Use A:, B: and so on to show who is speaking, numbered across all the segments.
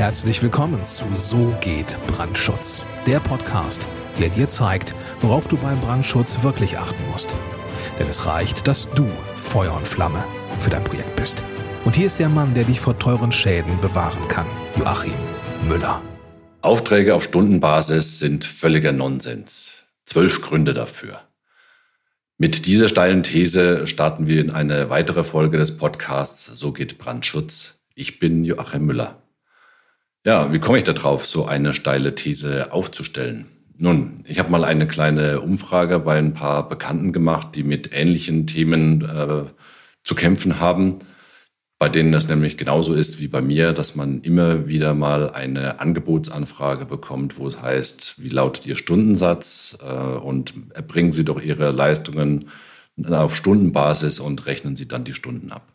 A: Herzlich willkommen zu So geht Brandschutz, der Podcast, der dir zeigt, worauf du beim Brandschutz wirklich achten musst. Denn es reicht, dass du Feuer und Flamme für dein Projekt bist. Und hier ist der Mann, der dich vor teuren Schäden bewahren kann, Joachim Müller.
B: Aufträge auf Stundenbasis sind völliger Nonsens. Zwölf Gründe dafür. Mit dieser steilen These starten wir in eine weitere Folge des Podcasts So geht Brandschutz. Ich bin Joachim Müller. Ja, wie komme ich darauf, so eine steile These aufzustellen? Nun, ich habe mal eine kleine Umfrage bei ein paar Bekannten gemacht, die mit ähnlichen Themen äh, zu kämpfen haben, bei denen das nämlich genauso ist wie bei mir, dass man immer wieder mal eine Angebotsanfrage bekommt, wo es heißt, wie lautet Ihr Stundensatz äh, und erbringen Sie doch Ihre Leistungen auf Stundenbasis und rechnen Sie dann die Stunden ab.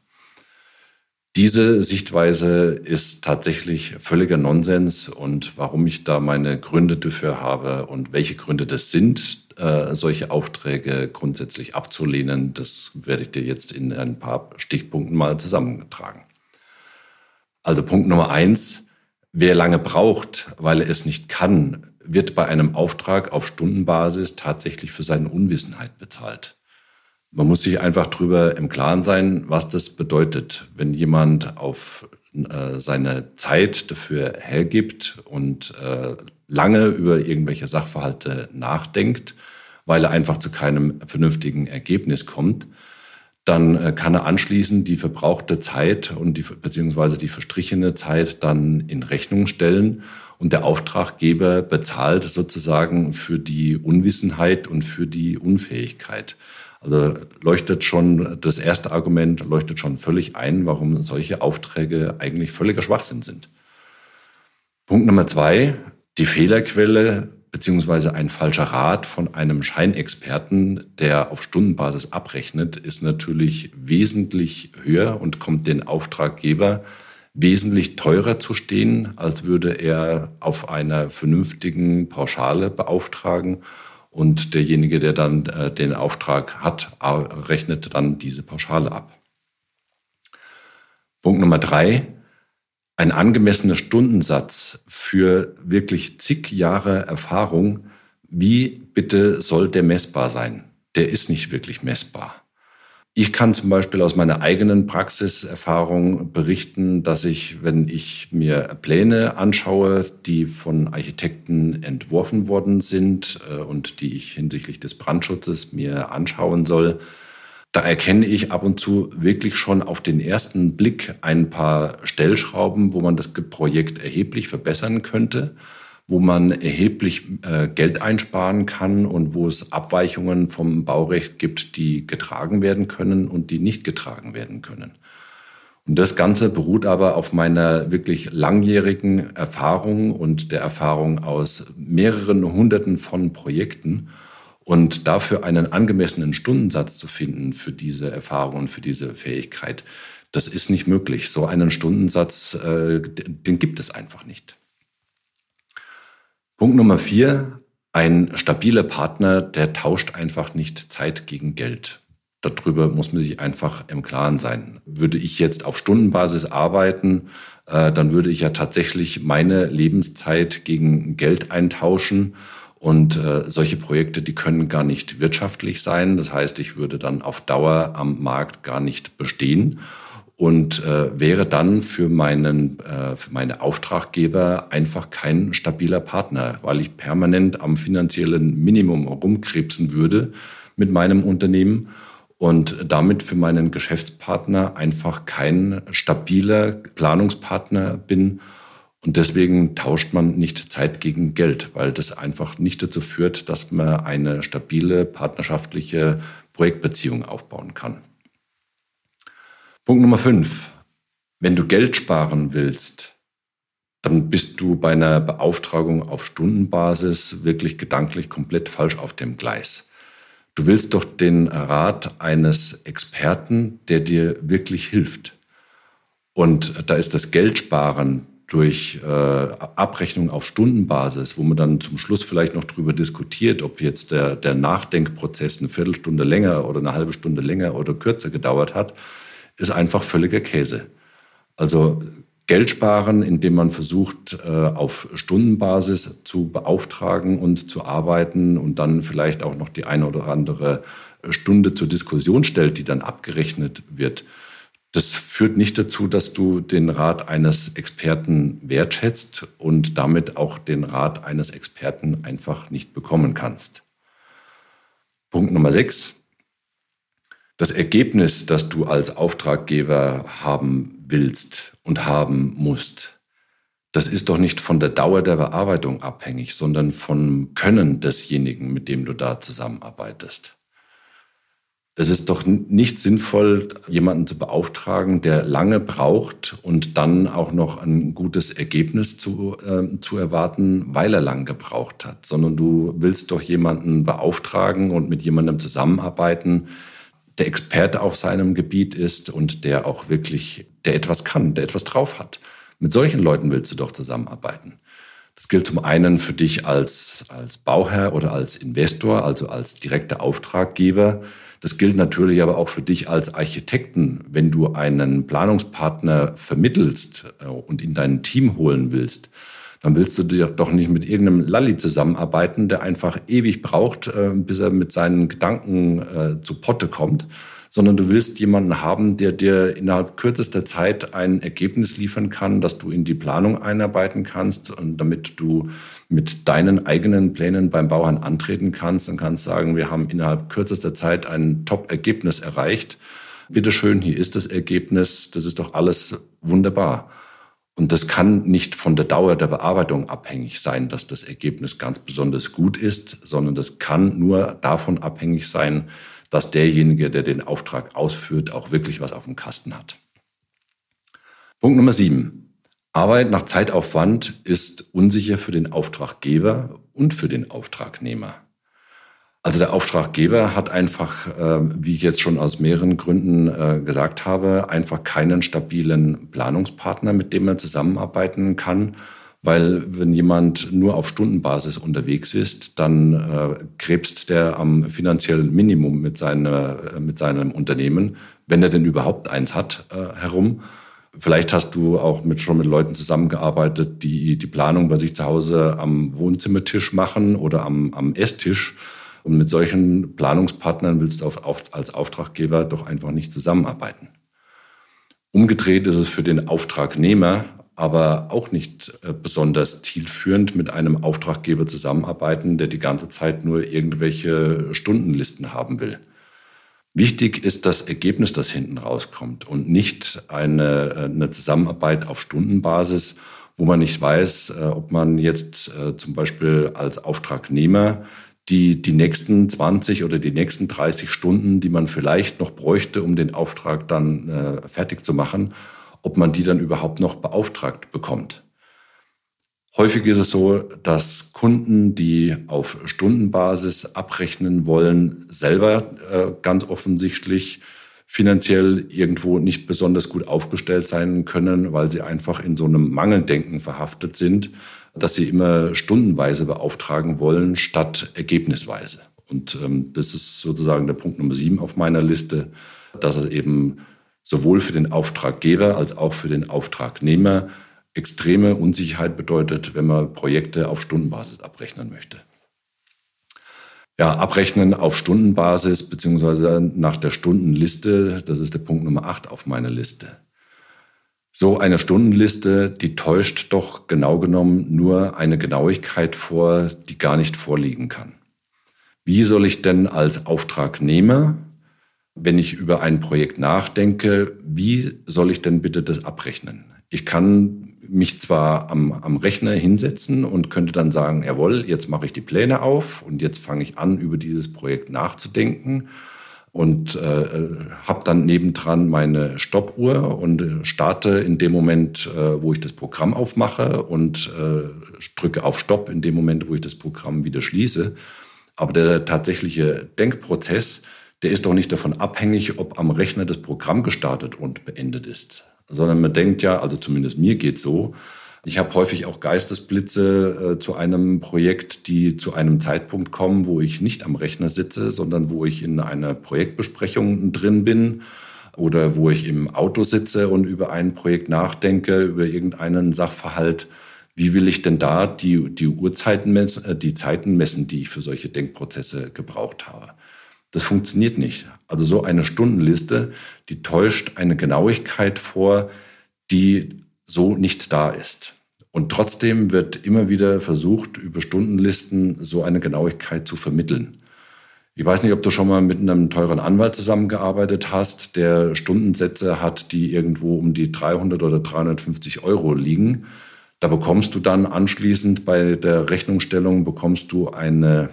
B: Diese Sichtweise ist tatsächlich völliger Nonsens und warum ich da meine Gründe dafür habe und welche Gründe das sind, äh, solche Aufträge grundsätzlich abzulehnen, das werde ich dir jetzt in ein paar Stichpunkten mal zusammengetragen. Also Punkt Nummer eins, wer lange braucht, weil er es nicht kann, wird bei einem Auftrag auf Stundenbasis tatsächlich für seine Unwissenheit bezahlt. Man muss sich einfach drüber im Klaren sein, was das bedeutet, wenn jemand auf äh, seine Zeit dafür hergibt und äh, lange über irgendwelche Sachverhalte nachdenkt, weil er einfach zu keinem vernünftigen Ergebnis kommt, dann äh, kann er anschließend die verbrauchte Zeit und die, beziehungsweise die verstrichene Zeit dann in Rechnung stellen und der Auftraggeber bezahlt sozusagen für die Unwissenheit und für die Unfähigkeit. Also leuchtet schon, das erste Argument leuchtet schon völlig ein, warum solche Aufträge eigentlich völliger Schwachsinn sind. Punkt Nummer zwei, die Fehlerquelle beziehungsweise ein falscher Rat von einem Scheinexperten, der auf Stundenbasis abrechnet, ist natürlich wesentlich höher und kommt den Auftraggeber wesentlich teurer zu stehen, als würde er auf einer vernünftigen Pauschale beauftragen und derjenige, der dann äh, den Auftrag hat, rechnet dann diese Pauschale ab. Punkt Nummer drei. Ein angemessener Stundensatz für wirklich zig Jahre Erfahrung. Wie bitte soll der messbar sein? Der ist nicht wirklich messbar. Ich kann zum Beispiel aus meiner eigenen Praxiserfahrung berichten, dass ich, wenn ich mir Pläne anschaue, die von Architekten entworfen worden sind äh, und die ich hinsichtlich des Brandschutzes mir anschauen soll, da erkenne ich ab und zu wirklich schon auf den ersten Blick ein paar Stellschrauben, wo man das Projekt erheblich verbessern könnte wo man erheblich äh, Geld einsparen kann und wo es Abweichungen vom Baurecht gibt, die getragen werden können und die nicht getragen werden können. Und das Ganze beruht aber auf meiner wirklich langjährigen Erfahrung und der Erfahrung aus mehreren Hunderten von Projekten. Und dafür einen angemessenen Stundensatz zu finden für diese Erfahrung und für diese Fähigkeit, das ist nicht möglich. So einen Stundensatz, äh, den gibt es einfach nicht. Punkt Nummer vier, ein stabiler Partner, der tauscht einfach nicht Zeit gegen Geld. Darüber muss man sich einfach im Klaren sein. Würde ich jetzt auf Stundenbasis arbeiten, äh, dann würde ich ja tatsächlich meine Lebenszeit gegen Geld eintauschen. Und äh, solche Projekte, die können gar nicht wirtschaftlich sein. Das heißt, ich würde dann auf Dauer am Markt gar nicht bestehen und äh, wäre dann für meinen äh, für meine Auftraggeber einfach kein stabiler Partner, weil ich permanent am finanziellen Minimum rumkrebsen würde mit meinem Unternehmen und damit für meinen Geschäftspartner einfach kein stabiler Planungspartner bin. Und deswegen tauscht man nicht Zeit gegen Geld, weil das einfach nicht dazu führt, dass man eine stabile partnerschaftliche Projektbeziehung aufbauen kann. Punkt Nummer fünf. Wenn du Geld sparen willst, dann bist du bei einer Beauftragung auf Stundenbasis wirklich gedanklich komplett falsch auf dem Gleis. Du willst doch den Rat eines Experten, der dir wirklich hilft. Und da ist das Geldsparen durch äh, Abrechnung auf Stundenbasis, wo man dann zum Schluss vielleicht noch drüber diskutiert, ob jetzt der, der Nachdenkprozess eine Viertelstunde länger oder eine halbe Stunde länger oder kürzer gedauert hat, ist einfach völliger Käse. Also Geld sparen, indem man versucht, äh, auf Stundenbasis zu beauftragen und zu arbeiten und dann vielleicht auch noch die eine oder andere Stunde zur Diskussion stellt, die dann abgerechnet wird. Das führt nicht dazu, dass du den Rat eines Experten wertschätzt und damit auch den Rat eines Experten einfach nicht bekommen kannst. Punkt Nummer sechs. Das Ergebnis, das du als Auftraggeber haben willst und haben musst, das ist doch nicht von der Dauer der Bearbeitung abhängig, sondern vom Können desjenigen, mit dem du da zusammenarbeitest. Es ist doch nicht sinnvoll, jemanden zu beauftragen, der lange braucht und dann auch noch ein gutes Ergebnis zu, äh, zu erwarten, weil er lang gebraucht hat, sondern du willst doch jemanden beauftragen und mit jemandem zusammenarbeiten, der Experte auf seinem Gebiet ist und der auch wirklich, der etwas kann, der etwas drauf hat. Mit solchen Leuten willst du doch zusammenarbeiten. Das gilt zum einen für dich als, als Bauherr oder als Investor, also als direkter Auftraggeber. Das gilt natürlich aber auch für dich als Architekten, wenn du einen Planungspartner vermittelst äh, und in dein Team holen willst. Dann willst du doch nicht mit irgendeinem Lalli zusammenarbeiten, der einfach ewig braucht, äh, bis er mit seinen Gedanken äh, zu Potte kommt, sondern du willst jemanden haben, der dir innerhalb kürzester Zeit ein Ergebnis liefern kann, dass du in die Planung einarbeiten kannst und damit du mit deinen eigenen Plänen beim Bauern antreten kannst und kannst sagen, wir haben innerhalb kürzester Zeit ein Top-Ergebnis erreicht. Bitte schön, hier ist das Ergebnis. Das ist doch alles wunderbar. Und das kann nicht von der Dauer der Bearbeitung abhängig sein, dass das Ergebnis ganz besonders gut ist, sondern das kann nur davon abhängig sein, dass derjenige, der den Auftrag ausführt, auch wirklich was auf dem Kasten hat. Punkt Nummer sieben. Arbeit nach Zeitaufwand ist unsicher für den Auftraggeber und für den Auftragnehmer. Also der Auftraggeber hat einfach, äh, wie ich jetzt schon aus mehreren Gründen äh, gesagt habe, einfach keinen stabilen Planungspartner, mit dem er zusammenarbeiten kann weil wenn jemand nur auf Stundenbasis unterwegs ist, dann äh, krebst der am finanziellen Minimum mit, seiner, äh, mit seinem Unternehmen, wenn er denn überhaupt eins hat, herum. Vielleicht hast du auch mit, schon mit Leuten zusammengearbeitet, die die Planung bei sich zu Hause am Wohnzimmertisch machen oder am, am Esstisch. Und mit solchen Planungspartnern willst du auf, auf, als Auftraggeber doch einfach nicht zusammenarbeiten. Umgedreht ist es für den Auftragnehmer aber auch nicht äh, besonders zielführend mit einem Auftraggeber zusammenarbeiten, der die ganze Zeit nur irgendwelche Stundenlisten haben will. Wichtig ist das Ergebnis, das hinten rauskommt und nicht eine, äh, eine Zusammenarbeit auf Stundenbasis, wo man nicht weiß, äh, ob man jetzt zum Beispiel als Auftragnehmer die, die nächsten 20 oder die nächsten 30 Stunden, die man vielleicht noch bräuchte, um den Auftrag dann äh, fertig zu machen, ob man die dann überhaupt noch beauftragt bekommt. Häufig ist es so, dass Kunden, die auf Stundenbasis abrechnen wollen, selber äh, ganz offensichtlich finanziell irgendwo nicht besonders gut aufgestellt sein können, weil sie einfach in so einem Mangeldenken verhaftet sind, dass sie immer stundenweise beauftragen wollen statt ergebnisweise. Und ähm, das ist sozusagen der Punkt Nummer sieben auf meiner Liste, dass es eben sowohl für den Auftraggeber als auch für den Auftragnehmer extreme Unsicherheit bedeutet, wenn man Projekte auf Stundenbasis abrechnen möchte. Ja, abrechnen auf Stundenbasis beziehungsweise nach der Stundenliste, das ist der Punkt Nummer 8 auf meiner Liste. So eine Stundenliste, die täuscht doch genau genommen nur eine Genauigkeit vor, die gar nicht vorliegen kann. Wie soll ich denn als Auftragnehmer wenn ich über ein Projekt nachdenke, wie soll ich denn bitte das abrechnen? Ich kann mich zwar am, am Rechner hinsetzen und könnte dann sagen, jawohl, jetzt mache ich die Pläne auf und jetzt fange ich an, über dieses Projekt nachzudenken und äh, habe dann nebendran meine Stoppuhr und starte in dem Moment, äh, wo ich das Programm aufmache und äh, drücke auf Stopp in dem Moment, wo ich das Programm wieder schließe. Aber der tatsächliche Denkprozess, der ist doch nicht davon abhängig, ob am Rechner das Programm gestartet und beendet ist, sondern man denkt ja, also zumindest mir geht so, ich habe häufig auch Geistesblitze äh, zu einem Projekt, die zu einem Zeitpunkt kommen, wo ich nicht am Rechner sitze, sondern wo ich in einer Projektbesprechung drin bin oder wo ich im Auto sitze und über ein Projekt nachdenke, über irgendeinen Sachverhalt. Wie will ich denn da die, die Uhrzeiten messen, äh, die Zeiten messen, die ich für solche Denkprozesse gebraucht habe? Das funktioniert nicht. Also so eine Stundenliste, die täuscht eine Genauigkeit vor, die so nicht da ist. Und trotzdem wird immer wieder versucht, über Stundenlisten so eine Genauigkeit zu vermitteln. Ich weiß nicht, ob du schon mal mit einem teuren Anwalt zusammengearbeitet hast, der Stundensätze hat, die irgendwo um die 300 oder 350 Euro liegen. Da bekommst du dann anschließend bei der Rechnungsstellung bekommst du eine,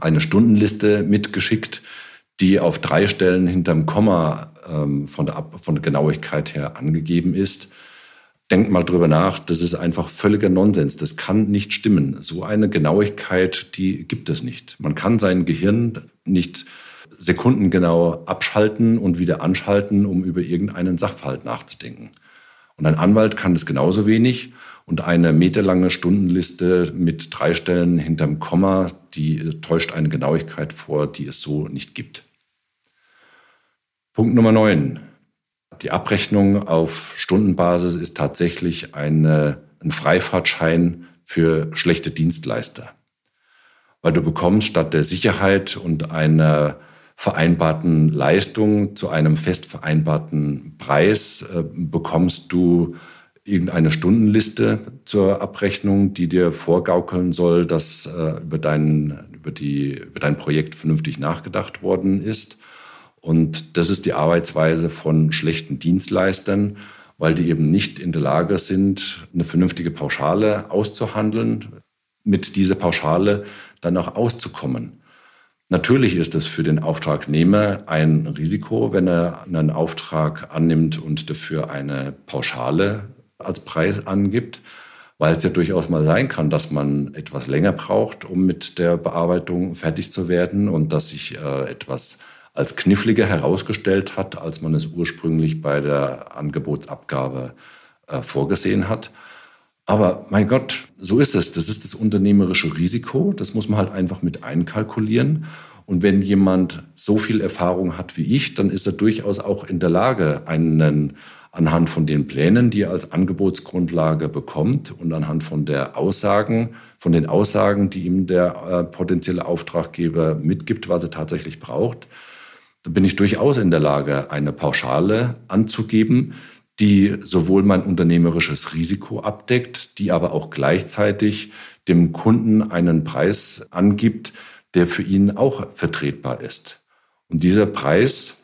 B: eine Stundenliste mitgeschickt, die auf drei Stellen hinterm Komma ähm, von, der, von der Genauigkeit her angegeben ist. Denkt mal drüber nach, das ist einfach völliger Nonsens. Das kann nicht stimmen. So eine Genauigkeit, die gibt es nicht. Man kann sein Gehirn nicht sekundengenau abschalten und wieder anschalten, um über irgendeinen Sachverhalt nachzudenken. Und ein Anwalt kann das genauso wenig. Und eine meterlange Stundenliste mit drei Stellen hinterm Komma, die täuscht eine Genauigkeit vor, die es so nicht gibt. Punkt Nummer neun. Die Abrechnung auf Stundenbasis ist tatsächlich eine, ein Freifahrtschein für schlechte Dienstleister. Weil du bekommst statt der Sicherheit und einer vereinbarten Leistung zu einem fest vereinbarten Preis äh, bekommst du irgendeine Stundenliste zur Abrechnung, die dir vorgaukeln soll, dass äh, über, dein, über, die, über dein Projekt vernünftig nachgedacht worden ist. Und das ist die Arbeitsweise von schlechten Dienstleistern, weil die eben nicht in der Lage sind, eine vernünftige Pauschale auszuhandeln, mit dieser Pauschale dann auch auszukommen. Natürlich ist es für den Auftragnehmer ein Risiko, wenn er einen Auftrag annimmt und dafür eine Pauschale als Preis angibt, weil es ja durchaus mal sein kann, dass man etwas länger braucht, um mit der Bearbeitung fertig zu werden und dass sich äh, etwas als kniffliger herausgestellt hat, als man es ursprünglich bei der Angebotsabgabe äh, vorgesehen hat. Aber mein Gott, so ist es. Das ist das unternehmerische Risiko. Das muss man halt einfach mit einkalkulieren. Und wenn jemand so viel Erfahrung hat wie ich, dann ist er durchaus auch in der Lage, einen anhand von den Plänen, die er als Angebotsgrundlage bekommt und anhand von der Aussagen, von den Aussagen, die ihm der äh, potenzielle Auftraggeber mitgibt, was er tatsächlich braucht, da bin ich durchaus in der Lage, eine Pauschale anzugeben, die sowohl mein unternehmerisches Risiko abdeckt, die aber auch gleichzeitig dem Kunden einen Preis angibt, der für ihn auch vertretbar ist. Und dieser Preis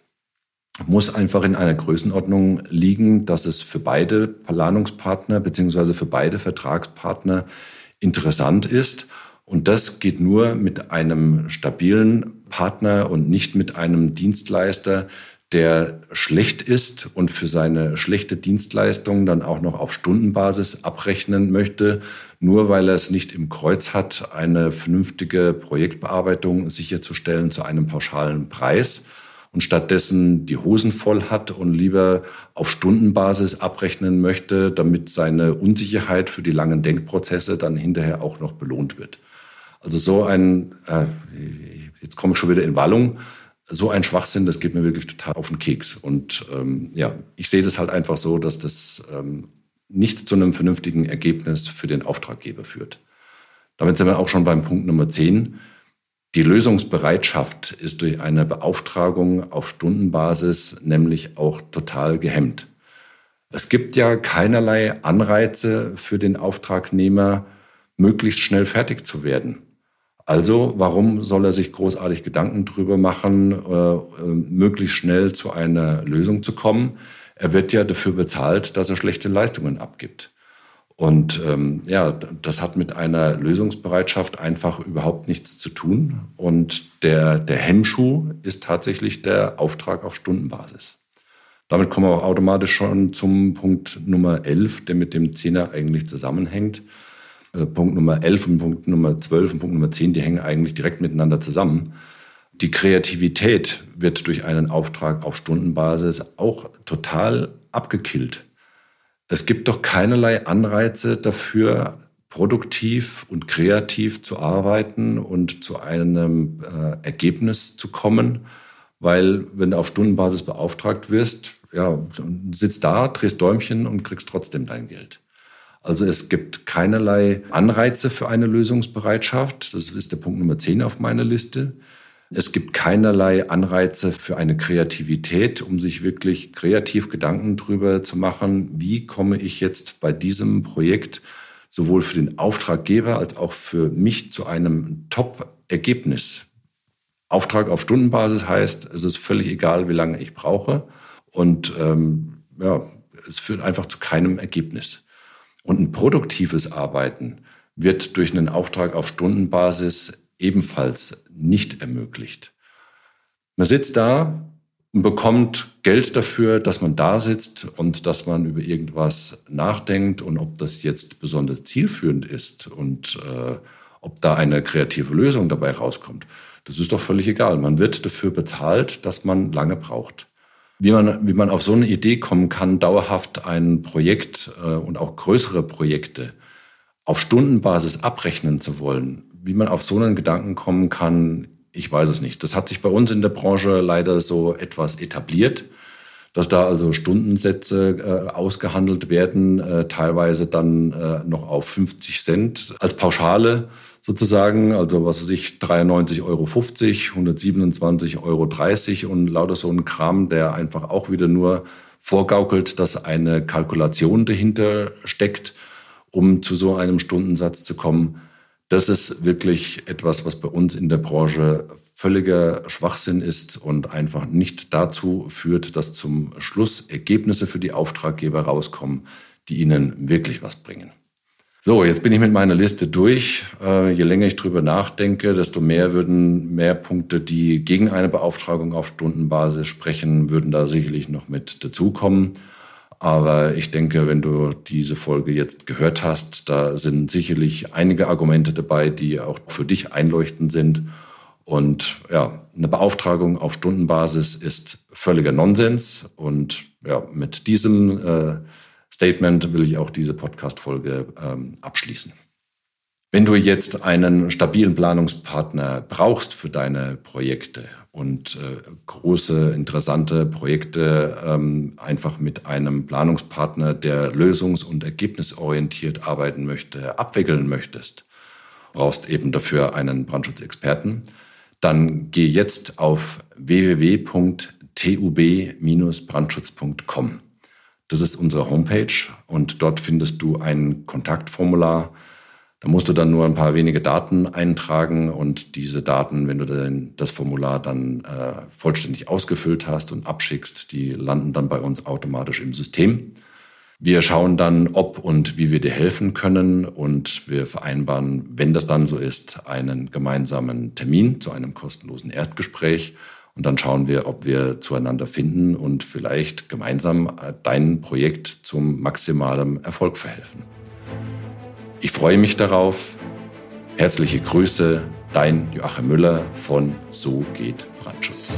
B: muss einfach in einer Größenordnung liegen, dass es für beide Planungspartner beziehungsweise für beide Vertragspartner interessant ist und das geht nur mit einem stabilen Partner und nicht mit einem Dienstleister, der schlecht ist und für seine schlechte Dienstleistung dann auch noch auf Stundenbasis abrechnen möchte, nur weil er es nicht im Kreuz hat, eine vernünftige Projektbearbeitung sicherzustellen zu einem pauschalen Preis und stattdessen die Hosen voll hat und lieber auf Stundenbasis abrechnen möchte, damit seine Unsicherheit für die langen Denkprozesse dann hinterher auch noch belohnt wird. Also so ein, äh, jetzt komme ich schon wieder in Wallung, so ein Schwachsinn, das geht mir wirklich total auf den Keks. Und ähm, ja, ich sehe das halt einfach so, dass das ähm, nicht zu einem vernünftigen Ergebnis für den Auftraggeber führt. Damit sind wir auch schon beim Punkt Nummer 10. Die Lösungsbereitschaft ist durch eine Beauftragung auf Stundenbasis nämlich auch total gehemmt. Es gibt ja keinerlei Anreize für den Auftragnehmer, möglichst schnell fertig zu werden. Also warum soll er sich großartig Gedanken drüber machen, äh, äh, möglichst schnell zu einer Lösung zu kommen? Er wird ja dafür bezahlt, dass er schlechte Leistungen abgibt. Und ähm, ja, das hat mit einer Lösungsbereitschaft einfach überhaupt nichts zu tun. Und der, der Hemmschuh ist tatsächlich der Auftrag auf Stundenbasis. Damit kommen wir auch automatisch schon zum Punkt Nummer 11, der mit dem Zehner eigentlich zusammenhängt. Äh, Punkt Nummer 11 und Punkt Nummer 12 und Punkt Nummer 10, die hängen eigentlich direkt miteinander zusammen. Die Kreativität wird durch einen Auftrag auf Stundenbasis auch total abgekillt. Es gibt doch keinerlei Anreize dafür, produktiv und kreativ zu arbeiten und zu einem äh, Ergebnis zu kommen, weil wenn du auf Stundenbasis beauftragt wirst, ja, sitzt da, drehst Däumchen und kriegst trotzdem dein Geld. Also es gibt keinerlei Anreize für eine Lösungsbereitschaft. Das ist der Punkt Nummer 10 auf meiner Liste. Es gibt keinerlei Anreize für eine Kreativität, um sich wirklich kreativ Gedanken darüber zu machen, wie komme ich jetzt bei diesem Projekt sowohl für den Auftraggeber als auch für mich zu einem Top-Ergebnis. Auftrag auf Stundenbasis heißt, es ist völlig egal, wie lange ich brauche. Und ähm, ja, es führt einfach zu keinem Ergebnis. Und ein produktives Arbeiten wird durch einen Auftrag auf Stundenbasis ebenfalls nicht ermöglicht. Man sitzt da und bekommt Geld dafür, dass man da sitzt und dass man über irgendwas nachdenkt und ob das jetzt besonders zielführend ist und äh, ob da eine kreative Lösung dabei rauskommt. Das ist doch völlig egal. Man wird dafür bezahlt, dass man lange braucht. Wie man, wie man auf so eine Idee kommen kann, dauerhaft ein Projekt äh, und auch größere Projekte auf Stundenbasis abrechnen zu wollen, wie man auf so einen Gedanken kommen kann, ich weiß es nicht. Das hat sich bei uns in der Branche leider so etwas etabliert, dass da also Stundensätze äh, ausgehandelt werden, äh, teilweise dann äh, noch auf 50 Cent als Pauschale sozusagen, also was weiß ich, 93,50 Euro, 127,30 Euro und lauter so ein Kram, der einfach auch wieder nur vorgaukelt, dass eine Kalkulation dahinter steckt, um zu so einem Stundensatz zu kommen. Das ist wirklich etwas, was bei uns in der Branche völliger Schwachsinn ist und einfach nicht dazu führt, dass zum Schluss Ergebnisse für die Auftraggeber rauskommen, die ihnen wirklich was bringen. So, jetzt bin ich mit meiner Liste durch. Äh, je länger ich drüber nachdenke, desto mehr würden mehr Punkte, die gegen eine Beauftragung auf Stundenbasis sprechen, würden da sicherlich noch mit dazukommen. Aber ich denke, wenn du diese Folge jetzt gehört hast, da sind sicherlich einige Argumente dabei, die auch für dich einleuchtend sind. Und ja, eine Beauftragung auf Stundenbasis ist völliger Nonsens. Und ja, mit diesem äh, Statement will ich auch diese Podcast-Folge ähm, abschließen. Wenn du jetzt einen stabilen Planungspartner brauchst für deine Projekte und äh, große, interessante Projekte ähm, einfach mit einem Planungspartner, der lösungs- und ergebnisorientiert arbeiten möchte, abwickeln möchtest, brauchst eben dafür einen Brandschutzexperten, dann geh jetzt auf www.tub-brandschutz.com. Das ist unsere Homepage und dort findest du ein Kontaktformular. Da musst du dann nur ein paar wenige Daten eintragen und diese Daten, wenn du das Formular dann äh, vollständig ausgefüllt hast und abschickst, die landen dann bei uns automatisch im System. Wir schauen dann, ob und wie wir dir helfen können und wir vereinbaren, wenn das dann so ist, einen gemeinsamen Termin zu einem kostenlosen Erstgespräch und dann schauen wir, ob wir zueinander finden und vielleicht gemeinsam äh, dein Projekt zum maximalen Erfolg verhelfen. Ich freue mich darauf. Herzliche Grüße, dein Joachim Müller von So geht Brandschutz.